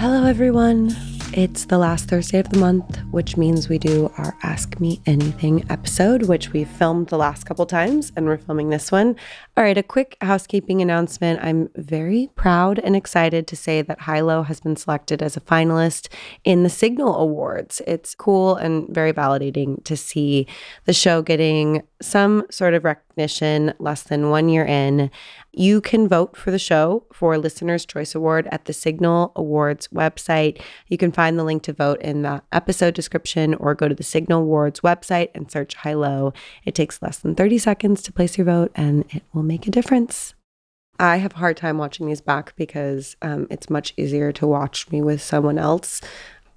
Hello, everyone. It's the last Thursday of the month, which means we do our Ask Me Anything episode, which we filmed the last couple times and we're filming this one. All right, a quick housekeeping announcement. I'm very proud and excited to say that High Low has been selected as a finalist in the Signal Awards. It's cool and very validating to see the show getting some sort of recognition less than one year in. You can vote for the show for Listener's Choice Award at the Signal Awards website. You can find the link to vote in the episode description or go to the Signal Awards website and search High Low. It takes less than 30 seconds to place your vote and it will make a difference. I have a hard time watching these back because um, it's much easier to watch me with someone else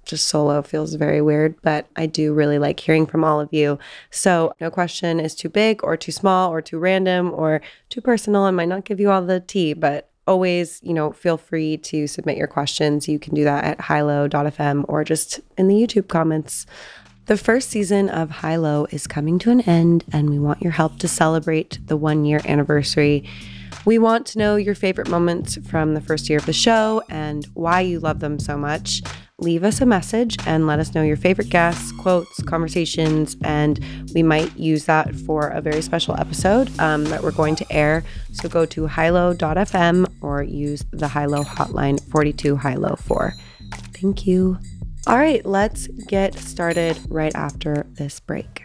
just solo feels very weird, but I do really like hearing from all of you. So, no question is too big or too small or too random or too personal. I might not give you all the tea, but always, you know, feel free to submit your questions. You can do that at highlow.fm or just in the YouTube comments. The first season of High Low is coming to an end, and we want your help to celebrate the one year anniversary. We want to know your favorite moments from the first year of the show and why you love them so much leave us a message and let us know your favorite guests, quotes, conversations, and we might use that for a very special episode um, that we're going to air. So go to highlow.fm or use the High Low hotline 42 Hilo 4. Thank you. All right, let's get started right after this break.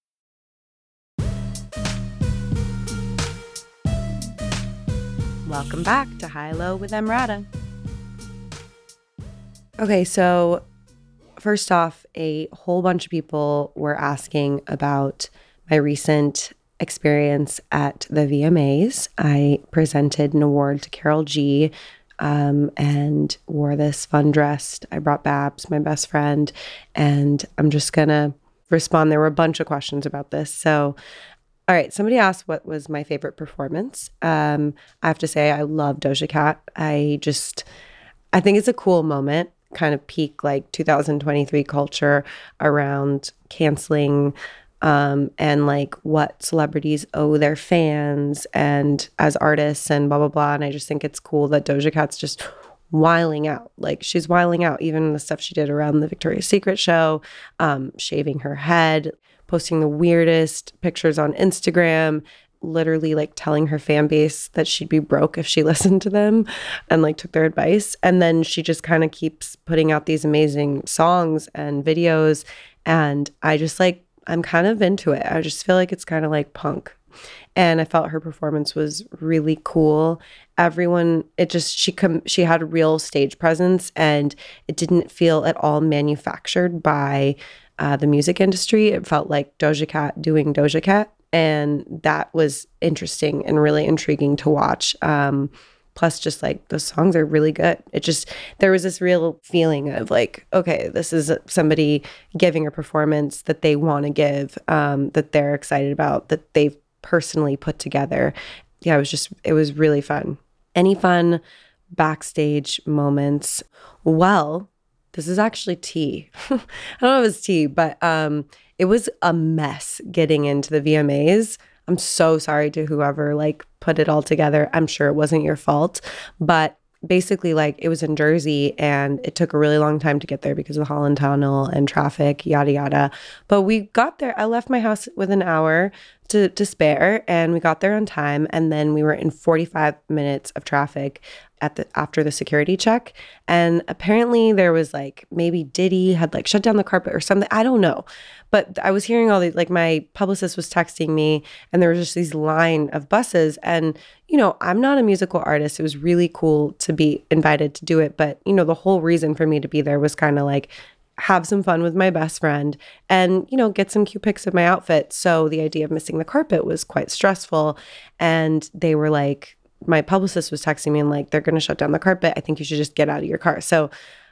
Welcome back to High Low with EmRata. Okay, so first off, a whole bunch of people were asking about my recent experience at the VMAs. I presented an award to Karol G um, and wore this fun dress. I brought Babs, my best friend, and I'm just gonna respond. There were a bunch of questions about this. So all right. Somebody asked what was my favorite performance. Um, I have to say, I love Doja Cat. I just, I think it's a cool moment, kind of peak like 2023 culture around canceling um, and like what celebrities owe their fans and as artists and blah, blah, blah. And I just think it's cool that Doja Cat's just wiling out. Like she's wiling out, even the stuff she did around the Victoria's Secret show, um, shaving her head posting the weirdest pictures on Instagram, literally like telling her fan base that she'd be broke if she listened to them and like took their advice. And then she just kind of keeps putting out these amazing songs and videos. And I just like, I'm kind of into it. I just feel like it's kind of like punk. And I felt her performance was really cool. Everyone, it just she com- she had a real stage presence, and it didn't feel at all manufactured by uh, the music industry. It felt like Doja Cat doing Doja Cat. And that was interesting and really intriguing to watch. Um, plus, just like the songs are really good. It just, there was this real feeling of like, okay, this is somebody giving a performance that they want to give, um, that they're excited about, that they've personally put together. Yeah, it was just, it was really fun. Any fun backstage moments? Well, this is actually tea. I don't know if it's tea, but um, it was a mess getting into the VMAs. I'm so sorry to whoever like put it all together. I'm sure it wasn't your fault, but basically like it was in Jersey and it took a really long time to get there because of the Holland Tunnel and traffic, yada yada. But we got there. I left my house with an hour to to spare and we got there on time and then we were in 45 minutes of traffic at the after the security check and apparently there was like maybe Diddy had like shut down the carpet or something I don't know. But I was hearing all these like my publicist was texting me and there was just these line of buses and you know I'm not a musical artist it was really cool to be invited to do it but you know the whole reason for me to be there was kind of like have some fun with my best friend and you know get some cute pics of my outfit so the idea of missing the carpet was quite stressful and they were like my publicist was texting me and like, they're going to shut down the carpet. I think you should just get out of your car. So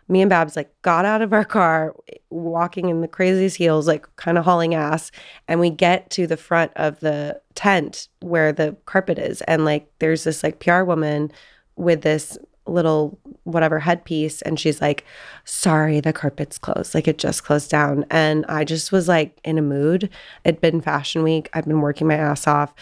me and Babs like got out of our car, walking in the craziest heels, like kind of hauling ass. And we get to the front of the tent where the carpet is. And like there's this like PR woman with this little whatever headpiece and she's like sorry the carpet's closed. Like it just closed down. And i just was like in a mood. It'd been fashion week. I'd been working my ass off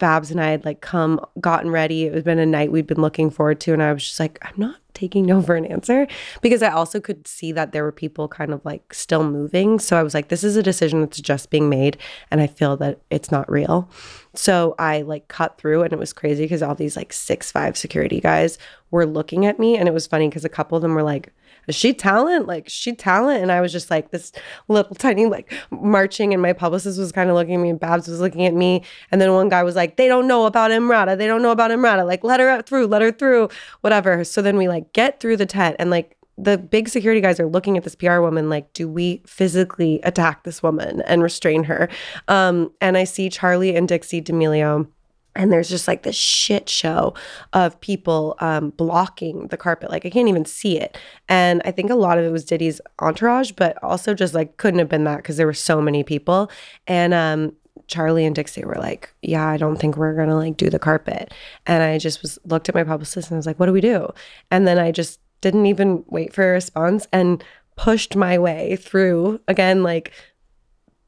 babs and i had like come gotten ready it had been a night we'd been looking forward to and i was just like i'm not taking no for an answer because I also could see that there were people kind of like still moving. So I was like, this is a decision that's just being made. And I feel that it's not real. So I like cut through and it was crazy because all these like six, five security guys were looking at me. And it was funny because a couple of them were like, is she talent? Like, she talent? And I was just like this little tiny, like marching. And my publicist was kind of looking at me, and Babs was looking at me. And then one guy was like, they don't know about EmRata. They don't know about EmRata. Like, let her out through, let her through, whatever. So then we like get through the tent and like, the big security guys are looking at this PR woman like, do we physically attack this woman and restrain her? Um, and I see Charli and Dixie D'Amelio and there's just like this shit show of people um, blocking the carpet. Like i can't even see it. And i think a lot of it was diddy's entourage but also just like couldn't have been that because there were so many people. And um, charli and dixie were like yeah i don't think we're gonna like do the carpet. And i just was looked at my publicist and i was like what do we do? And then i just didn't even wait for a response and pushed my way through again like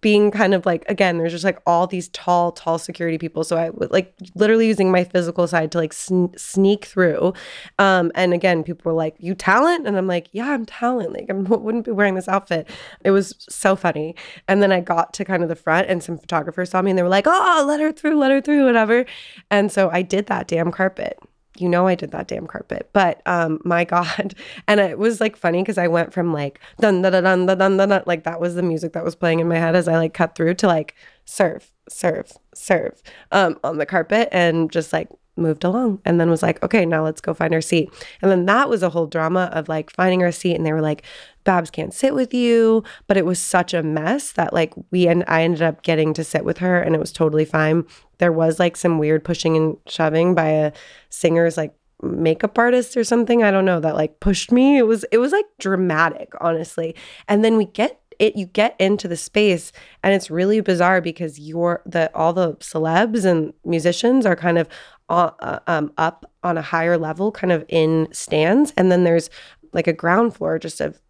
being kind of like again there's just like all these tall tall security people. So i would like literally using my physical side to like sn- sneak through. Um and again people were like you talent? And i'm like yeah i'm talent. Like i wouldn't be wearing this outfit. It was so funny. And then i got to kind of the front and some photographers saw me and they were like oh let her through let her through whatever. And so i did that damn carpet you know I did that damn carpet. But um my god. And it was like funny because I went from like dun dun dun dun dun dun like that was the music that was playing in my head as I like cut through to like serve, serve, serve um on the carpet and just like moved along and then was like, okay, now let's go find our seat. And then that was a whole drama of like finding our seat. And they were like, Babs can't sit with you. But it was such a mess that like we and I ended up getting to sit with her and it was totally fine. There was like some weird pushing and shoving by a singer's like makeup artist or something. I don't know that like pushed me. It was it was like dramatic, honestly. And then we get it you get into the space and it's really bizarre because you're the all the celebs and musicians are kind of uh, um, up on a higher level, kind of in stands, and then there's like a ground floor just of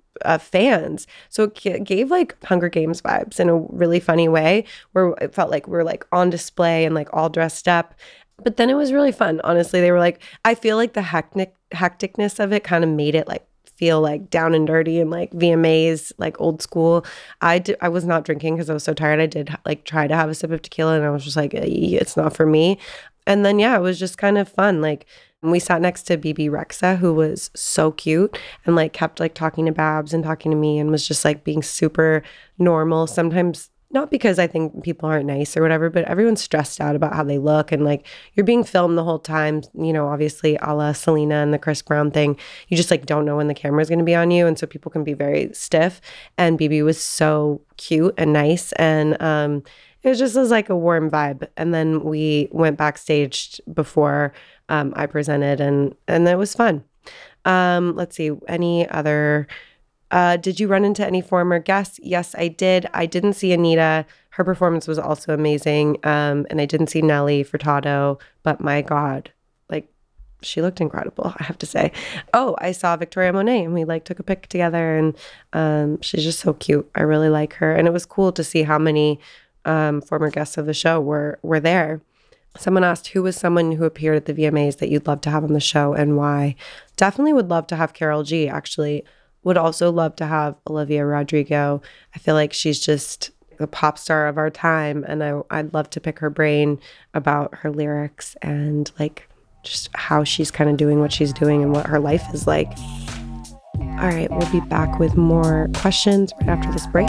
fans. So it gave like Hunger Games vibes in a really funny way, where it felt like we are like on display and like all dressed up. But then it was really fun. Honestly, they were like, I feel like the hectic hecticness of it kind of made it like feel like down and dirty and like VMAs, like old school. I I was not drinking because I was so tired. I did like try to have a sip of tequila and I was just like, it's not for me and then yeah, it was just kind of fun. Like we sat next to Bebe Rexha, who was so cute and like kept like talking to Babs and talking to me and was just like being super normal. Sometimes not because I think people aren't nice or whatever, but everyone's stressed out about how they look and like you're being filmed the whole time. You know, obviously, a la Selena and the Chris Brown thing, you just like don't know when the camera is going to be on you, and so people can be very stiff. And BB was so cute and nice, and um, it just was like a warm vibe. And then we went backstage before um, I presented, and and it was fun. Um, let's see, any other. Uh, did you run into any former guests? Yes, I did. I didn't see Anitta. Her performance was also amazing. Um, and I didn't see Nelly Furtado, but my God, like she looked incredible, I have to say. Oh, I saw Victoria Monet and we like took a pic together and um, she's just so cute. I really like her. And it was cool to see how many um, former guests of the show were were there. Someone asked who was someone who appeared at the VMAs that you'd love to have on the show and why. Definitely would love to have Karol G. Actually, would also love to have Olivia Rodrigo. I feel like she's just the pop star of our time, and I, I'd love to pick her brain about her lyrics and like just how she's kind of doing what she's doing and what her life is like. All right, we'll be back with more questions right after this break.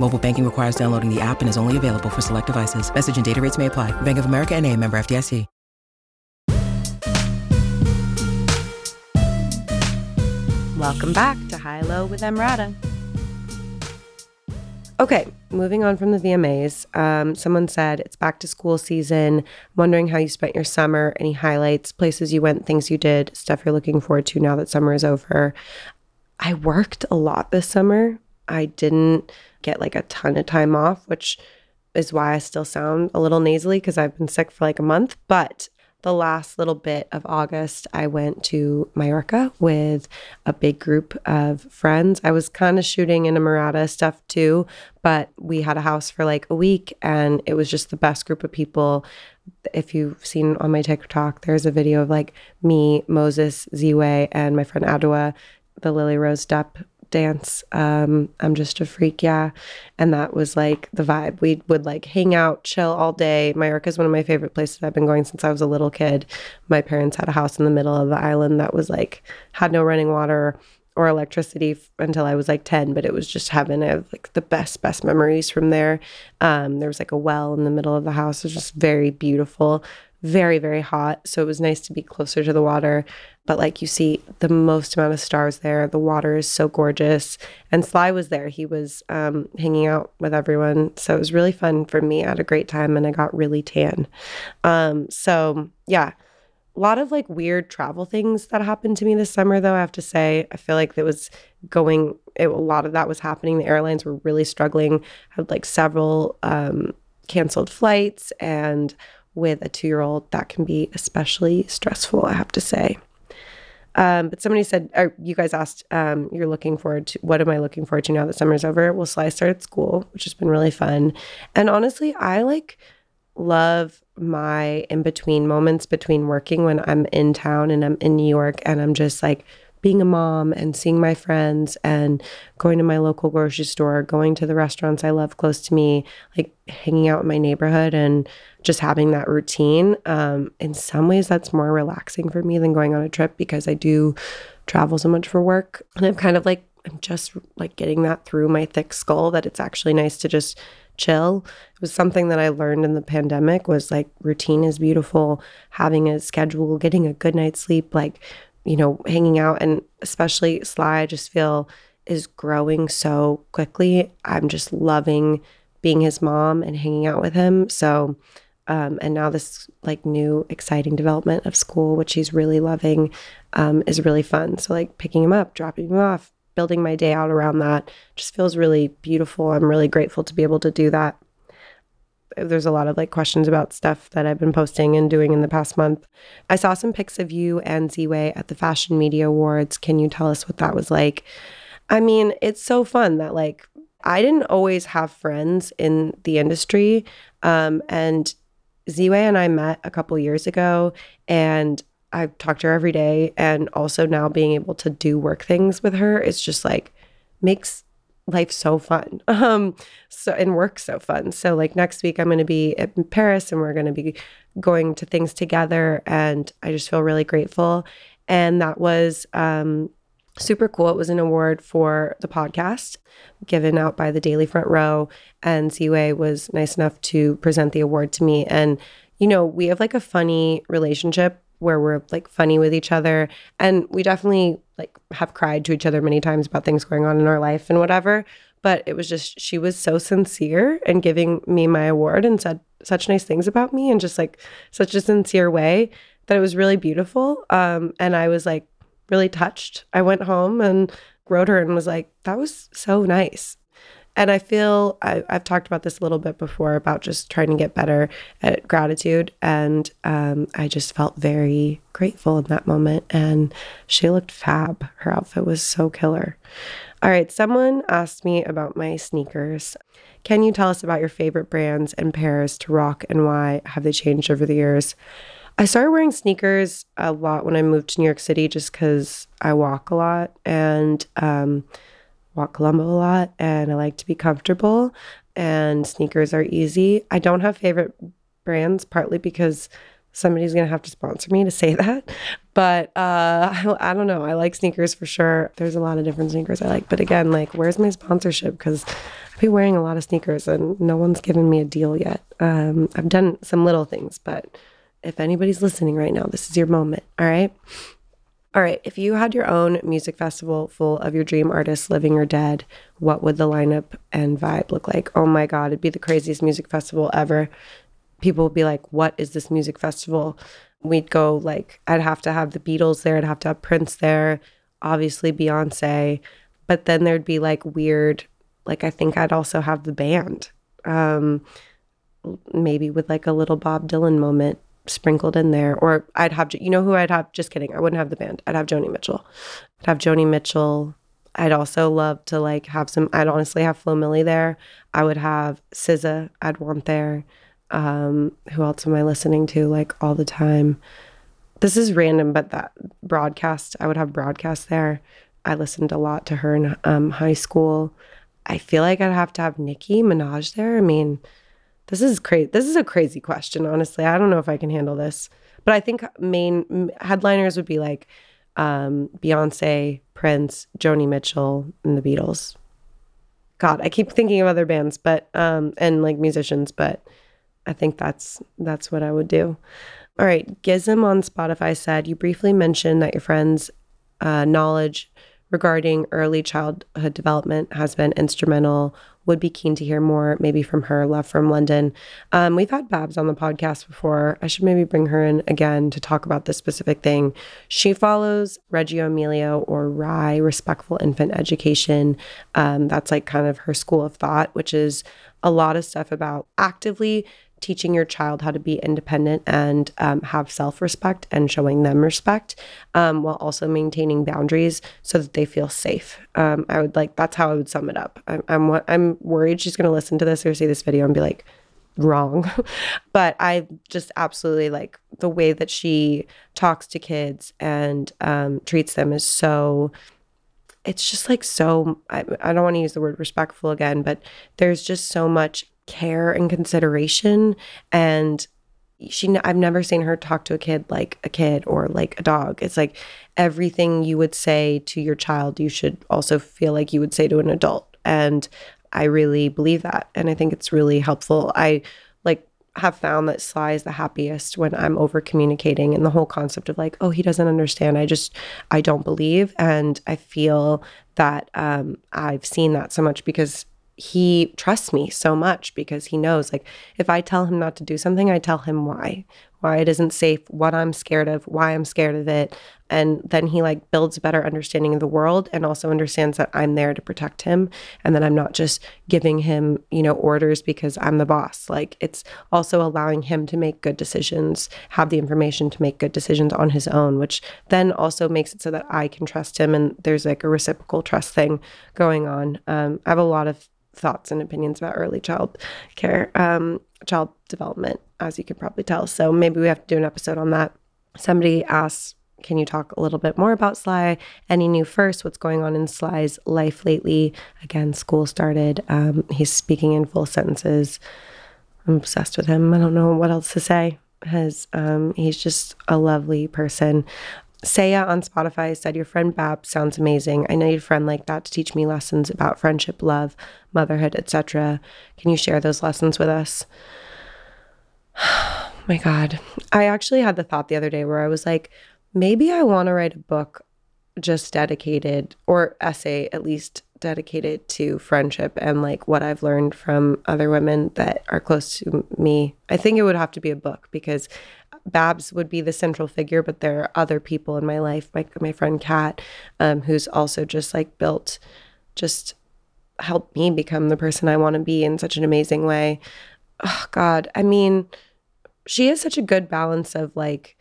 Mobile banking requires downloading the app and is only available for select devices. Message and data rates may apply. Bank of America and a member FDIC. Welcome back to High Low with EmRata. Okay, moving on from the VMAs. Um, someone said it's back to school season. Wondering how you spent your summer, any highlights, places you went, things you did, stuff you're looking forward to now that summer is over. I worked a lot this summer. I didn't get like a ton of time off, which is why I still sound a little nasally because I've been sick for like a month. But the last little bit of August, I went to Mallorca with a big group of friends. I was kind of shooting Inamorata stuff too, but we had a house for like a week and it was just the best group of people. If you've seen on my TikTok, there's a video of like me, Moses, Ziwe, and my friend Adwa, the Lily Rose Depp dance. Um, I'm just a freak, yeah. And that was like the vibe. We would like hang out, chill all day. Mallorca is one of my favorite places I've been going since I was a little kid. My parents had a house in the middle of the island that was like had no running water or electricity f- until I was like 10, but it was just heaven. I have like the best, best memories from there. Um, there was like a well in the middle of the house. It was just very beautiful, very, very hot. So it was nice to be closer to the water. But like you see the most amount of stars there. The water is so gorgeous. And Sly was there. He was um, hanging out with everyone. So it was really fun for me. I had a great time and I got really tan. Um, so yeah a lot of like weird travel things that happened to me this summer though i have to say i feel like that was going it, a lot of that was happening the airlines were really struggling I had like several um, canceled flights and with a two-year-old that can be especially stressful i have to say um, but somebody said, you guys asked, um, you're looking forward to, what am I looking forward to now that summer's over? Well, Sly started school, which has been really fun. And honestly, I like love my in between moments between working when I'm in town and I'm in New York and I'm just like being a mom and seeing my friends and going to my local grocery store, going to the restaurants I love close to me, like hanging out in my neighborhood and just having that routine. Um, in some ways, that's more relaxing for me than going on a trip because I do travel so much for work. And I'm kind of like, I'm just like getting that through my thick skull that it's actually nice to just chill. It was something that I learned in the pandemic was like routine is beautiful, having a schedule, getting a good night's sleep, like, you know, hanging out and especially Sly, I just feel is growing so quickly. I'm just loving being his mom and hanging out with him. So um, and now this like new exciting development of school, which he's really loving, um, is really fun. So like picking him up, dropping him off, building my day out around that just feels really beautiful. I'm really grateful to be able to do that. There's a lot of like questions about stuff that I've been posting and doing in the past month. I saw some pics of you and Ziwe at the Fashion Media Awards. Can you tell us what that was like? I mean, it's so fun that like I didn't always have friends in the industry. Um, and Ziwe and I met a couple years ago, and I talked to her every day. And also now being able to do work things with her is just like makes life so fun. Um, so and work so fun. So like next week I'm going to be in Paris and we're going to be going to things together and I just feel really grateful. And that was um super cool. It was an award for the podcast given out by the Daily Front Row and Ziwe was nice enough to present the award to me and you know, we have like a funny relationship where we're like funny with each other and we definitely like have cried to each other many times about things going on in our life and whatever but it was just she was so sincere in giving me my award and said such nice things about me and just like such a sincere way that it was really beautiful. Um, and I was like really touched. I went home and wrote her and was like, that was so nice. And I feel I, have talked about this a little bit before about just trying to get better at gratitude. And um, I just felt very grateful in that moment. And she looked fab. Her outfit was so killer. All right, someone asked me about my sneakers. Can you tell us about your favorite brands and pairs to rock and why? Have they changed over the years? I started wearing sneakers a lot when I moved to New York City just because I walk a lot and um, walk Colombo a lot and I like to be comfortable and sneakers are easy. I don't have favorite brands partly because somebody's going to have to sponsor me to say that. But uh, I, I, don't know. I like sneakers for sure. There's a lot of different sneakers I like. But again, like, where's my sponsorship? Because I've been wearing a lot of sneakers and no one's given me a deal yet. Um, I've done some little things, but if anybody's listening right now, this is your moment. All right. All right. If you had your own music festival full of your dream artists, living or dead, what would the lineup and vibe look like? Oh my God, it'd be the craziest music festival ever. People would be like, What is this music festival? We'd go like, I'd have to have the Beatles there, I'd have to have Prince there, obviously Beyonce. But then there'd be like weird, like, I think I'd also have the band. Um, maybe with like a little Bob Dylan moment sprinkled in there. Or I'd have, you know who I'd have? Just kidding. I wouldn't have the band. I'd have Joni Mitchell. I'd have Joni Mitchell. I'd also love to like have some, I'd honestly have Flo Milli there. I would have SZA, I'd want there. Um, who else am I listening to like all the time? This is random, but that broadcast, I would have broadcast there. I listened a lot to her in um, high school. I feel like I'd have to have Nicki Minaj there. I mean, this is crazy. This is a crazy question, honestly. I don't know if I can handle this. But I think main headliners would be like um, Beyonce, Prince, Joni Mitchell, and the Beatles. God, I keep thinking of other bands, but um, and like musicians, but I think that's that's what I would do. All right, Gizm on Spotify said you briefly mentioned that your friend's uh, knowledge regarding early childhood development has been instrumental would be keen to hear more, maybe from her. Love from London. Um, we've had Babs on the podcast before. I should maybe bring her in again to talk about this specific thing. She follows Reggio Emilia or RIE Respectful Infant Education. Um, that's like kind of her school of thought, which is a lot of stuff about actively teaching your child how to be independent and um, have self respect and showing them respect um, while also maintaining boundaries so that they feel safe. Um, I would like, that's how I would sum it up. I'm, I'm, I'm worried she's going to listen to this or see this video and be like, wrong. but I just absolutely like the way that she talks to kids and um, treats them is so it's just like so I, I don't want to use the word respectful again but there's just so much care and consideration and she I've never seen her talk to a kid like a kid or like a dog. It's like everything you would say to your child you should also feel like you would say to an adult. And I really believe that and I think it's really helpful. I like have found that Sly is the happiest when I'm over communicating and the whole concept of like, oh, he doesn't understand. I just I don't believe and I feel that um, I've seen that so much because he trusts me so much because he knows like if I tell him not to do something, I tell him why, why it isn't safe, what I'm scared of, why I'm scared of it. And then he like builds a better understanding of the world and also understands that I'm there to protect him and that I'm not just giving him, you know, orders because I'm the boss. Like it's also allowing him to make good decisions, have the information to make good decisions on his own, which then also makes it so that I can trust him and there's like a reciprocal trust thing going on. Um, I have a lot of thoughts and opinions about early child care, um, child development, as you can probably tell. So maybe we have to do an episode on that. Somebody asks, can you talk a little bit more about Sly? Any new first? What's going on in Sly's life lately? Again, school started. Um, he's speaking in full sentences. I'm obsessed with him. I don't know what else to say. Has um, he's just a lovely person. Saya on Spotify said, Your friend Bab sounds amazing. I need a friend like that to teach me lessons about friendship, love, motherhood, etc. Can you share those lessons with us? Oh my God. I actually had the thought the other day where I was like, maybe I want to write a book just dedicated, or essay at least dedicated to friendship and like what I've learned from other women that are close to me. I think it would have to be a book because Babs would be the central figure, but there are other people in my life, like my friend Kat, um, who's also just like built, just helped me become the person I want to be in such an amazing way. Oh, God. I mean, she has such a good balance of like,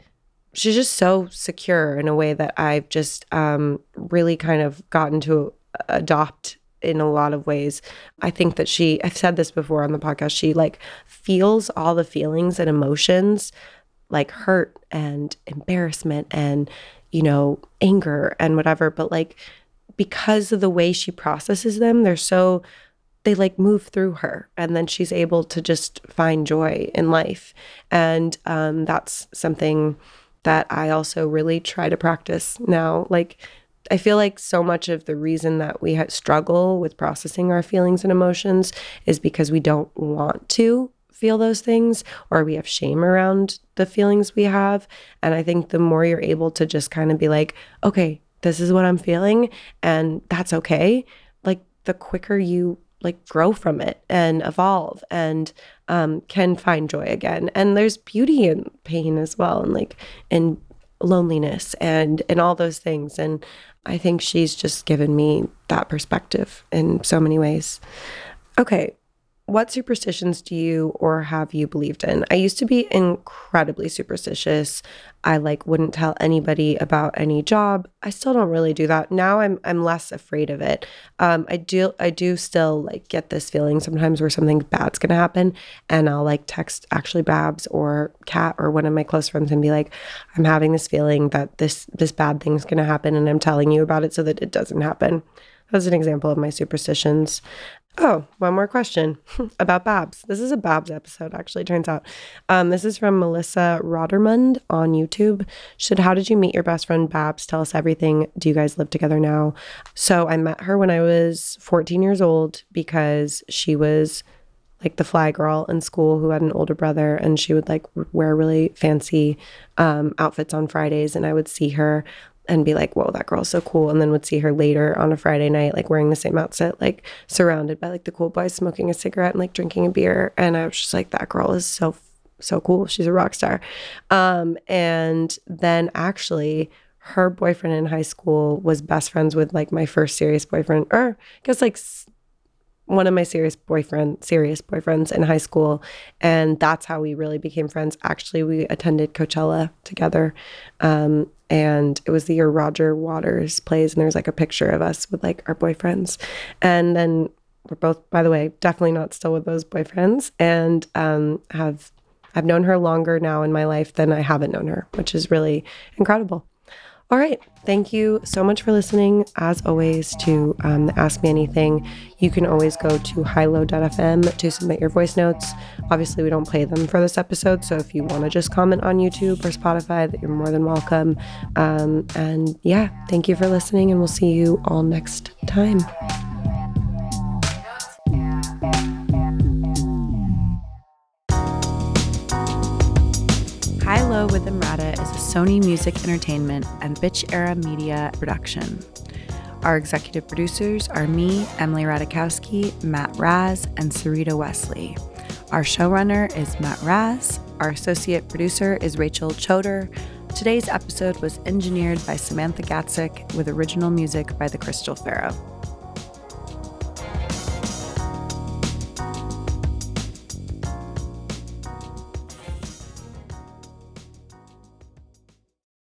she's just so secure in a way that I've just um, really kind of gotten to adopt in a lot of ways. I think that she, I've said this before on the podcast, she like feels all the feelings and emotions like hurt and embarrassment and, you know, anger and whatever. But like, because of the way she processes them, they're so, they like move through her and then she's able to just find joy in life. And um, that's something that I also really try to practice now. Like, I feel like so much of the reason that we struggle with processing our feelings and emotions is because we don't want to feel those things or we have shame around the feelings we have. And I think the more you're able to just kind of be like, okay, this is what I'm feeling and that's okay, like the quicker you like grow from it and evolve and um, can find joy again. And there's beauty in pain as well and like in loneliness and and all those things and I think she's just given me that perspective in so many ways. Okay, what superstitions do you or have you believed in? I used to be incredibly superstitious. I like wouldn't tell anybody about any job. I still don't really do that. Now I'm I'm less afraid of it. Um, I do I do still like get this feeling sometimes where something bad's gonna happen, and I'll like text actually Babs or Kat or one of my close friends and be like, I'm having this feeling that this this bad thing's gonna happen, and I'm telling you about it so that it doesn't happen. That's an example of my superstitions. Oh, one more question about Babs. This is a Babs episode, actually, turns out. Um, this is from Melissa Rodermund on YouTube. Should How did you meet your best friend Babs? Tell us everything. Do you guys live together now? So I met her when I was 14 years old because she was like the fly girl in school who had an older brother and she would like wear really fancy um, outfits on Fridays and I would see her and be like, whoa, that girl's so cool. And then would see her later on a Friday night, like wearing the same outfit, like surrounded by like the cool boys smoking a cigarette and like drinking a beer. And I was just like, that girl is so, so cool. She's a rock star. Um, and then actually, her boyfriend in high school was best friends with like my first serious boyfriend, or I guess like one of my serious boyfriend serious boyfriends in high school and that's how we really became friends actually we attended coachella together um, and it was the year Roger Waters plays, and there's like a picture of us with like our boyfriends, and then we're both, by the way, definitely not still with those boyfriends, and um, have I've known her longer now in my life than I haven't known her, which is really incredible. All right. Thank you so much for listening. As always, to um, Ask Me Anything, you can always go to highlow.fm to submit your voice notes. Obviously, we don't play them for this episode. So if you want to just comment on YouTube or Spotify, that you're more than welcome. Um, and yeah, thank you for listening, and we'll see you all next time. Sony Music Entertainment and Bitch Era Media production. Our executive producers are me, Emily Ratajkowski, Matt Raz, and Sarita Wesley. Our showrunner is Matt Raz. Our associate producer is Rachel Choder. Today's episode was engineered by Samantha Gatzik with original music by The Crystal Pharaoh.